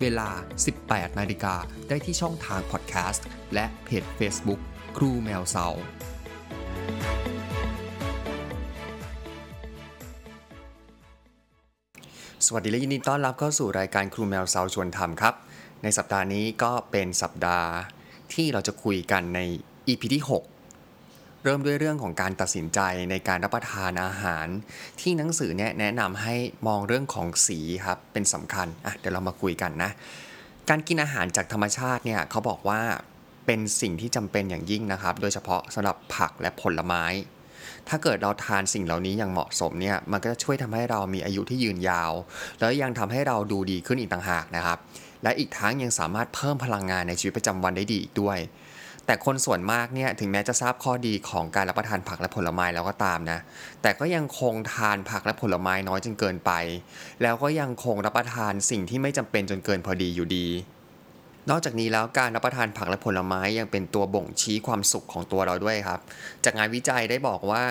เวลา 18 นาฬิกาได้ที่ช่องทางพอดแคสต์และเพจ Facebook ครูแมวเซาสวัสดีและยินดีต้อนรับเข้าสู่รายการครูแมวเซาชวนทำครับ ในสัปดาห์นี้ก็เป็นสัปดาห์ที่เราจะคุยกันใน EP ที่ 6 เริ่มด้วยเรื่องของการตัดสินใจในการรับประทานอาหาร ที่หนังสือเนี่ยแนะนำให้มองเรื่องของสีครับเป็นสำคัญอะเดี๋ยวเรามาคุยกันนะ การกินอาหารจากธรรมชาติเนี่ยเขาบอกว่าเป็นสิ่งที่จำเป็นอย่างยิ่งนะครับ โดยเฉพาะสำหรับผักและผลไม้ ถ้าเกิดเราทานสิ่งเหล่านี้อย่างเหมาะสมเนี่ยมันก็จะช่วยทำให้เรามีอายุที่ยืนยาว แล้วยังทำให้เราดูดีขึ้นอีกต่างหากนะครับ และอีกทั้งยังสามารถเพิ่มพลังงานในชีวิตประจำวันได้ดีอีกด้วย แต่คนส่วนมากเนี่ยถึงแม้จะทราบข้อดีของการรับประทานผักและผลไม้แล้วก็ตามนะ แต่ก็ยังคงทานผักและผลไม้น้อยจนเกินไป แล้วก็ยังคงรับประทานสิ่งที่ไม่จำเป็นจนเกินพอดีอยู่ดี นอกจากนี้แล้วการรับประทานผักและผลไม้ยังเป็นตัวบ่งชี้ความสุขของตัวเราด้วยครับ จากงานวิจัยได้บอกว่า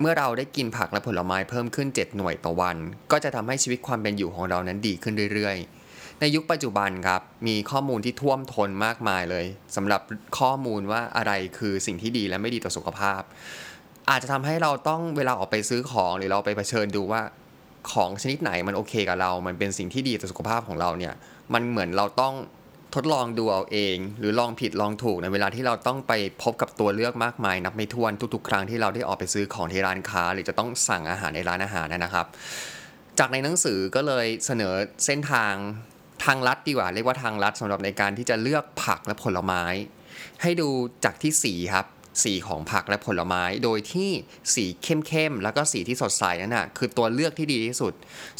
เมื่อเราได้กินผักและผลไม้เพิ่มขึ้น 7 หน่วยต่อวัน ก็จะทำให้ชีวิตความเป็นอยู่ของเรานั้นดีขึ้นเรื่อยๆ ในยุคปัจจุบันครับ มีข้อมูลที่ท่วมท้นมากมายเลยสำหรับข้อมูลว่าอะไรคือสิ่งที่ดีและไม่ดีต่อสุขภาพ อาจจะทำให้เราต้องเวลาออกไปซื้อของหรือเราไปเผชิญดูว่าของชนิดไหนมันโอเคกับเรา มันเป็นสิ่งที่ดีต่อสุขภาพของเราเนี่ย มันเหมือนเราต้องทดลองดูเอาเอง หรือลองผิดลองถูกในเวลาที่เราต้องไปพบกับตัวเลือกมากมาย นับไม่ถ้วนทุกๆ ครั้งที่เราได้ออกไปซื้อของที่ร้านค้า หรือจะต้องสั่งอาหารในร้านอาหารนะครับ จากในหนังสือก็เลยเสนอเส้นทางางลัดดีกว่า เรียกว่าทางลัดสำหรับในการที่จะเลือกผักและผลไม้ ให้ดูจากที่สีครับสีของผักและผลไม้ โดยที่สีเข้มๆ แล้วก็สีที่สดใสนั่นนะคือตัวเลือกที่ดีที่สุด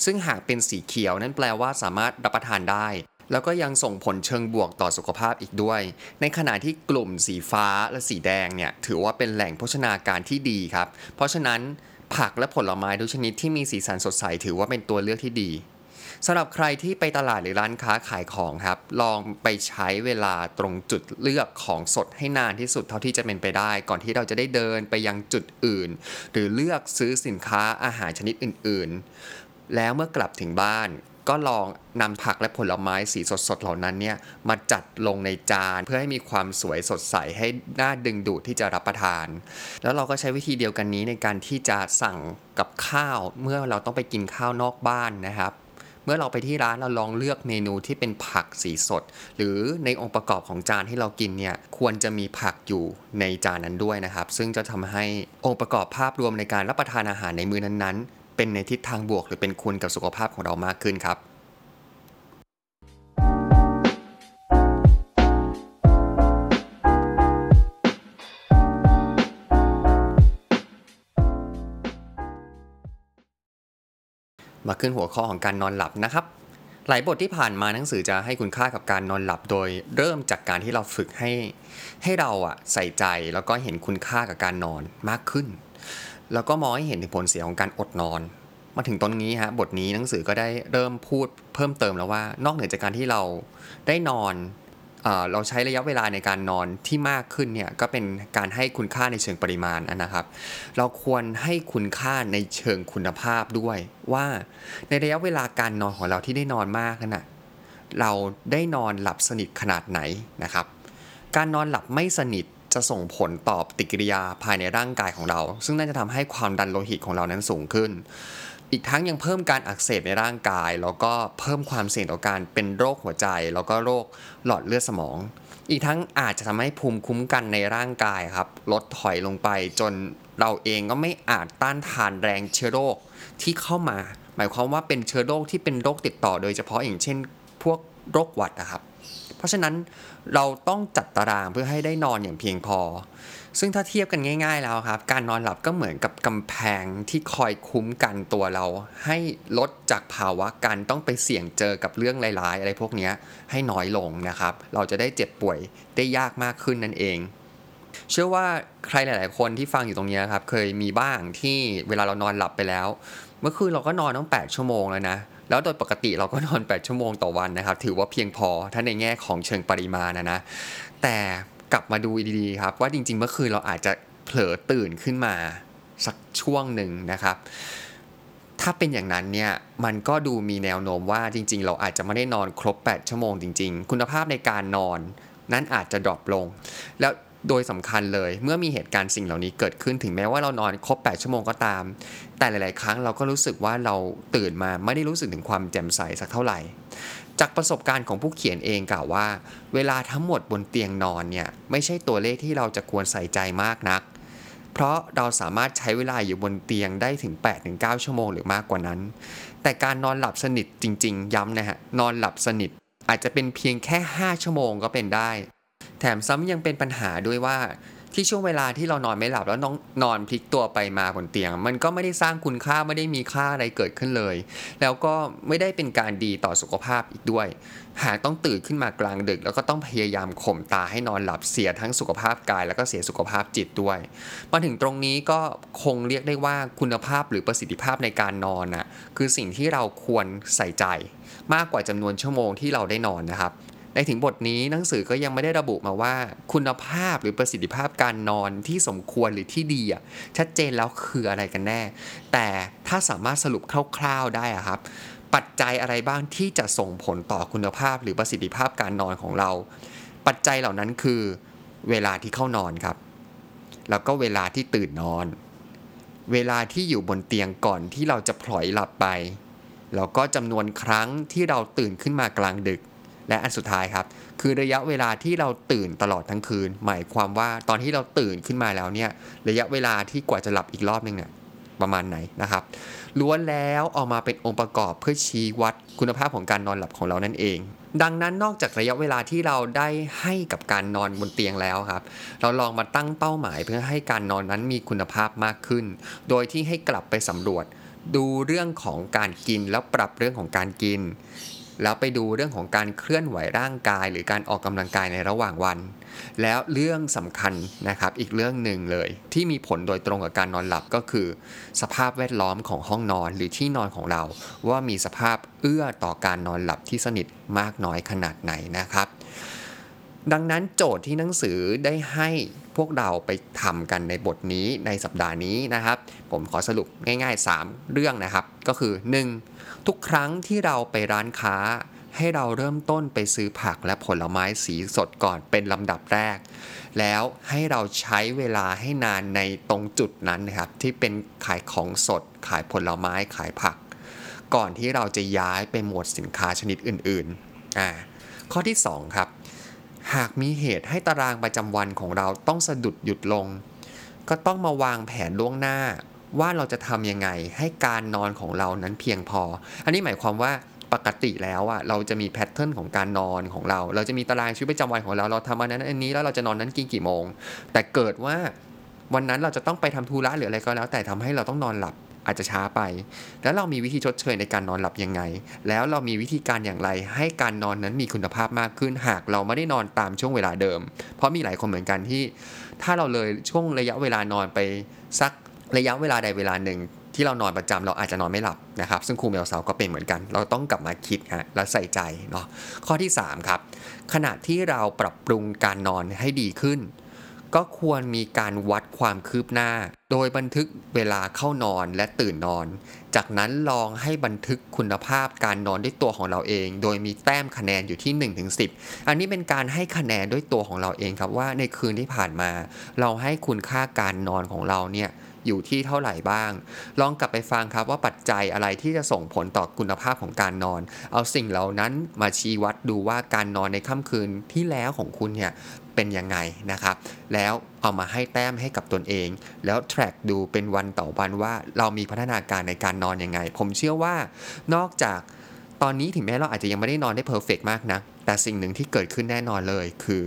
ซึ่งหากเป็นสีเขียวนั่นแปลว่าสามารถรับประทานได้ แล้วก็ยังส่งผลเชิงบวกต่อสุขภาพอีกด้วย ในขณะที่กลุ่มสีฟ้าและสีแดงเนี่ยถือว่าเป็นแหล่งโภชนาการที่ดีครับ เพราะฉะนั้นผักและผลไม้ทุกชนิดที่มีสีสันสดใสถือว่าเป็นตัวเลือกที่ดี สำหรับใครที่ไปตลาดหรือร้านค้าขายของครับ ลองไปใช้เวลาตรงจุดเลือกของสดให้นานที่สุดเท่าที่จะเป็นไปได้ ก่อนที่เราจะได้เดินไปยังจุดอื่น หรือเลือกซื้อสินค้าอาหารชนิดอื่น ๆ แล้วเมื่อกลับถึงบ้านก็ลองนำผักและผลไม้สีสดๆเหล่านั้นเนี่ยมาจัดลงในจานเพื่อให้มีความสวยสดใสให้น่าดึงดูดที่จะรับประทาน แล้วเราก็ใช้วิธีเดียวกันนี้ในการที่จะสั่งกับข้าวเมื่อเราต้องไปกินข้าวนอกบ้านนะครับ มื่อเราไปที่ร้านเราลองเลือกเมนูที่เป็นผักสีสด หรือในองค์ประกอบของจานที่เรากินเนี่ยควรจะมีผักอยู่ในจานนั้นด้วยนะครับ ซึ่งจะทำให้องค์ประกอบภาพรวมในการรับประทานอาหารในมื้อนั้นๆ เป็นในทิศทางบวกหรือเป็นคุณกับสุขภาพของเรามากขึ้นครับ มาขึ้นหัวข้อของการนอนหลับนะครับ หลายบทที่ผ่านมาหนังสือจะให้คุณค่ากับการนอนหลับโดย เริ่มจากการที่เราฝึกให้ให้เราอะใส่ใจแล้วก็เห็นคุณค่ากับการนอนมากขึ้น แล้วก็มองให้เห็นถึงผลเสียของการอดนอน มาถึงตรงนี้ฮะบทนี้หนังสือก็ได้เริ่มพูดเพิ่มเติมแล้วว่านอกเหนือจากการที่เราได้นอน เราใช้ระยะเวลาในการนอนที่มากขึ้นเนี่ยก็เป็นการให้คุณค่าในเชิงปริมาณนะครับ เราควรให้คุณค่าในเชิงคุณภาพด้วย ว่าในระยะเวลาการนอนของเราที่ได้นอนมากนั่นนะเราได้นอนหลับสนิทขนาดไหนนะครับ การนอนหลับไม่สนิทจะส่งผลต่อปฏิกิริยาภายในร่างกายของเรา ซึ่งน่าจะทำให้ความดันโลหิตของเรานั้นสูงขึ้น อีกทั้งยังเพิ่มการอักเสบในร่างกาย แล้วก็เพิ่มความเสี่ยงต่อการเป็นโรคหัวใจ แล้วก็โรคหลอดเลือดสมอง อีกทั้งอาจจะทำให้ภูมิคุ้มกันในร่างกายครับ ลดถอยลงไปจนเราเองก็ไม่อาจต้านทานแรงเชื้อโรคที่เข้ามา หมายความว่าเป็นเชื้อโรคที่เป็นโรคติดต่อโดยเฉพาะอย่างเช่น พวกโรคหวัดนะครับ เพราะฉะนั้นเราต้องจัดตารางเพื่อให้ได้นอนอย่างเพียงพอ ซึ่งถ้าเทียบกันง่าย ๆแล้วครับ การนอนหลับก็เหมือนกับกำแพงที่คอยคุ้มกันตัวเรา ให้ลดจากภาวะการต้องไปเสี่ยงเจอกับเรื่องร้ายๆ อะไรพวกนี้ให้น้อยลงนะครับ เราจะได้เจ็บป่วยได้ยากมากขึ้นนั่นเองเชื่อว่าใครหลาย ๆ คนที่ฟังอยู่ตรงนี้ครับ เคยมีบ้างที่เวลาเรานอนหลับไปแล้ว เมื่อคืนเราก็นอนต้อง8 ชั่วโมงแล้วนะ แล้วโดยปกติเราก็นอน 8 ชั่วโมงต่อวันนะครับ ถือว่าเพียงพอถ้าในแง่ของเชิงปริมาณนะนะ แต่กลับมาดูดีๆครับ ว่าจริง ๆ เมื่อคืนเราอาจจะเผลอตื่นขึ้นมาสักช่วงหนึ่งนะครับ ถ้าเป็นอย่างนั้นเนี่ย มันก็ดูมีแนวโน้มว่าจริง ๆ เราอาจจะไม่ได้นอนครบ 8 ชั่วโมงจริง ๆ คุณภาพในการนอนนั้นอาจจะดรอปลง แล้ว โดยสำคัญเลย เมื่อมีเหตุการณ์สิ่งเหล่านี้เกิดขึ้นถึงแม้ว่าเรานอนครบ 8 ชั่วโมงก็ตาม แต่หลาย ๆ ครั้งเราก็รู้สึกว่าเราตื่นมาไม่ได้รู้สึกถึงความแจ่มใสสักเท่าไหร่ จากประสบการณ์ของผู้เขียนเองกล่าวว่า เวลาทั้งหมดบนเตียงนอนเนี่ยไม่ใช่ตัวเลขที่เราจะควรใส่ใจมากนัก เพราะเราสามารถใช้เวลาอยู่บนเตียงได้ถึง 8-9 ชั่วโมงหรือมากกว่านั้น แต่การนอนหลับสนิทจริง ๆ ย้ำนะฮะนอนหลับสนิทอาจจะเป็นเพียงแค่ 5 ชั่วโมงก็เป็นได้ แถมซ้ำยังเป็นปัญหาด้วยว่าที่ช่วงเวลาที่เรานอนไม่หลับแล้วนอนนอนพลิกตัวไปมาบนเตียง มันก็ไม่ได้สร้างคุณค่าไม่ได้มีค่าอะไรเกิดขึ้นเลย แล้วก็ไม่ได้เป็นการดีต่อสุขภาพอีกด้วย หากต้องตื่นขึ้นมากลางดึก แล้วก็ต้องพยายามข่มตาให้นอนหลับเสียทั้งสุขภาพกาย แล้วก็เสียสุขภาพจิตด้วย มาถึงตรงนี้ก็คงเรียกได้ว่าคุณภาพหรือประสิทธิภาพในการนอนน่ะคือสิ่งที่เราควรใส่ใจ มากกว่าจำนวนชั่วโมงที่เราได้นอนนะครับ ในถึงบทนี้หนังสือก็ยังไม่ได้ระบุมาว่า คุณภาพหรือประสิทธิภาพการนอนที่สมควรหรือที่ดีอะชัดเจนแล้วคืออะไรกันแน่ แต่ถ้าสามารถสรุปคร่าวๆได้อะครับ ปัจจัยอะไรบ้างที่จะส่งผลต่อคุณภาพหรือประสิทธิภาพการนอนของเรา ปัจจัยเหล่านั้นคือเวลาที่เข้านอนครับ แล้วก็เวลาที่ตื่นนอน เวลาที่อยู่บนเตียงก่อนที่เราจะพลอยหลับไป แล้วก็จำนวนครั้งที่เราตื่นขึ้นมากลางดึก และอันสุดท้ายครับ คือระยะเวลาที่เราตื่นตลอดทั้งคืน หมายความว่าตอนที่เราตื่นขึ้นมาแล้วเนี่ยระยะเวลาที่กว่าจะหลับอีกรอบนึงเนี่ยประมาณไหนนะครับล้วนแล้วออกมาเป็นองค์ประกอบเพื่อชี้วัดคุณภาพของการนอนหลับของเรานั่นเอง ดังนั้นนอกจากระยะเวลาที่เราได้ให้กับการนอนบนเตียงแล้วครับ เราลองมาตั้งเป้าหมายเพื่อให้การนอนนั้นมีคุณภาพมากขึ้น โดยที่ให้กลับไปสำรวจ ดูเรื่องของการกินแล้วปรับเรื่องของการกิน แล้วไปดูเรื่องของการเคลื่อนไหวร่างกาย หรือการออกกำลังกายในระหว่างวัน แล้วเรื่องสำคัญนะครับอีกเรื่องหนึ่งเลย ที่มีผลโดยตรงกับการนอนหลับก็คือ สภาพแวดล้อมของห้องนอนหรือที่นอนของเรา ว่ามีสภาพเอื้อต่อการนอนหลับที่สนิทมากน้อยขนาดไหนนะครับ ดังนั้นโจทย์ที่หนังสือได้ให้พวกเราไปทำกันในบทนี้ในสัปดาห์นี้นะครับ ผมขอสรุปง่าย ๆ 3 เรื่องนะครับ ก็คือ 1. ทุกครั้งที่เราไปร้านค้า ให้เราเริ่มต้นไปซื้อผักและผลไม้สีสดก่อนเป็นลำดับแรก แล้วให้เราใช้เวลาให้นานในตรงจุดนั้นนะครับ ที่เป็นขายของสด ขายผลไม้ขายผัก ก่อนที่เราจะย้ายไปหมวดสินค้าชนิดอื่นๆอ่าข้อที่ 2 ครับ หากมีเหตุให้ตารางประจำวันของเราต้องสะดุดหยุดลง ก็ต้องมาวางแผนล่วงหน้าว่าเราจะทำยังไงให้การนอนของเรานั้นเพียงพอ อันนี้หมายความว่าปกติแล้วอะเราจะมีแพทเทิร์นของการนอนของเรา เราจะมีตารางชีวิตประจำวันของเรา เราทำอันนั้นอันนี้แล้วเราจะนอนนั้นกี่กี่โมง แต่เกิดว่าวันนั้นเราจะต้องไปทำธุระหรืออะไรก็แล้ว แต่ทำให้เราต้องนอนหลับ อาจจะช้าไป แล้วเรามีวิธีชดเชยในการนอนหลับยังไง แล้วเรามีวิธีการอย่างไรให้การนอนนั้นมีคุณภาพมากขึ้นหากเราไม่ได้นอนตามช่วงเวลาเดิม เพราะมีหลายคนเหมือนกันที่ ถ้าเราเลยช่วงระยะเวลานอนไปสักระยะเวลาใดเวลาหนึ่งที่เรานอนประจำเราอาจจะนอนไม่หลับนะครับ ซึ่งครูแมวเสาก็เป็นเหมือนกัน เราต้องกลับมาคิดฮะและใส่ใจเนาะข้อที่ 3 ครับ ขณะที่เราปรับปรุงการนอนให้ดีขึ้น ก็ควรมีการวัดความคืบหน้า โดยบันทึกเวลาเข้านอนและตื่นนอน จากนั้นลองให้บันทึกคุณภาพการนอนด้วยตัวของเราเอง โดยมีแต้มคะแนนอยู่ที่1-10อันนี้เป็นการให้คะแนนด้วยตัวของเราเองครับว่าในคืนที่ผ่านมา เราให้คุณค่าการนอนของเราเนี่ยอยู่ที่เท่าไหร่บ้าง ลองกลับไปฟังครับว่าปัจจัยอะไรที่จะส่งผลต่อคุณภาพของการนอน เอาสิ่งเหล่านั้นมาชี้วัดดูว่าการนอนในค่ำคืนที่แล้วของคุณเนี่ย เป็นยังไงนะครับ แล้วเอามาให้แต้มให้กับตนเอง แล้ว track ดูเป็นวันต่อวันว่าเรามีพัฒนาการในการนอนยังไง ผมเชื่อว่านอกจากตอนนี้ถึงแม้เราอาจจะยังไม่ได้นอนได้เพอร์เฟกมากนะ แต่สิ่งหนึ่งที่เกิดขึ้นแน่นอนเลยคือ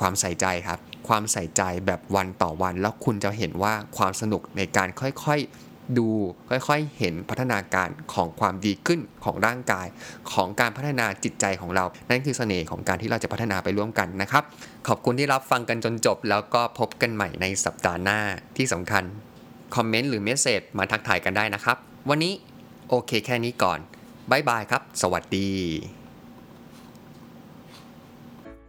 ความใส่ใจครับ ความใส่ใจแบบวันต่อวัน แล้วคุณจะเห็นว่าความสนุกในการค่อยๆ ดูค่อยๆ เห็นพัฒนาการของความดีขึ้นของร่างกาย ของการพัฒนาจิตใจของเรา นั่นคือเสน่ห์ของการที่เราจะพัฒนาไปร่วมกันนะครับ ขอบคุณที่รับฟังกันจนจบ แล้วก็พบกันใหม่ในสัปดาห์หน้าที่สำคัญคอมเมนต์หรือ message มาทักทายกันได้นะครับ วันนี้โอเคแค่นี้ก่อน bye bye ครับ สวัสดี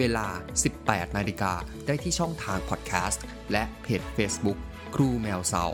เวลา 18 นาฬิกาได้ที่ช่องทางพอดแคสต์และเพจ Facebook ครูแมวเสา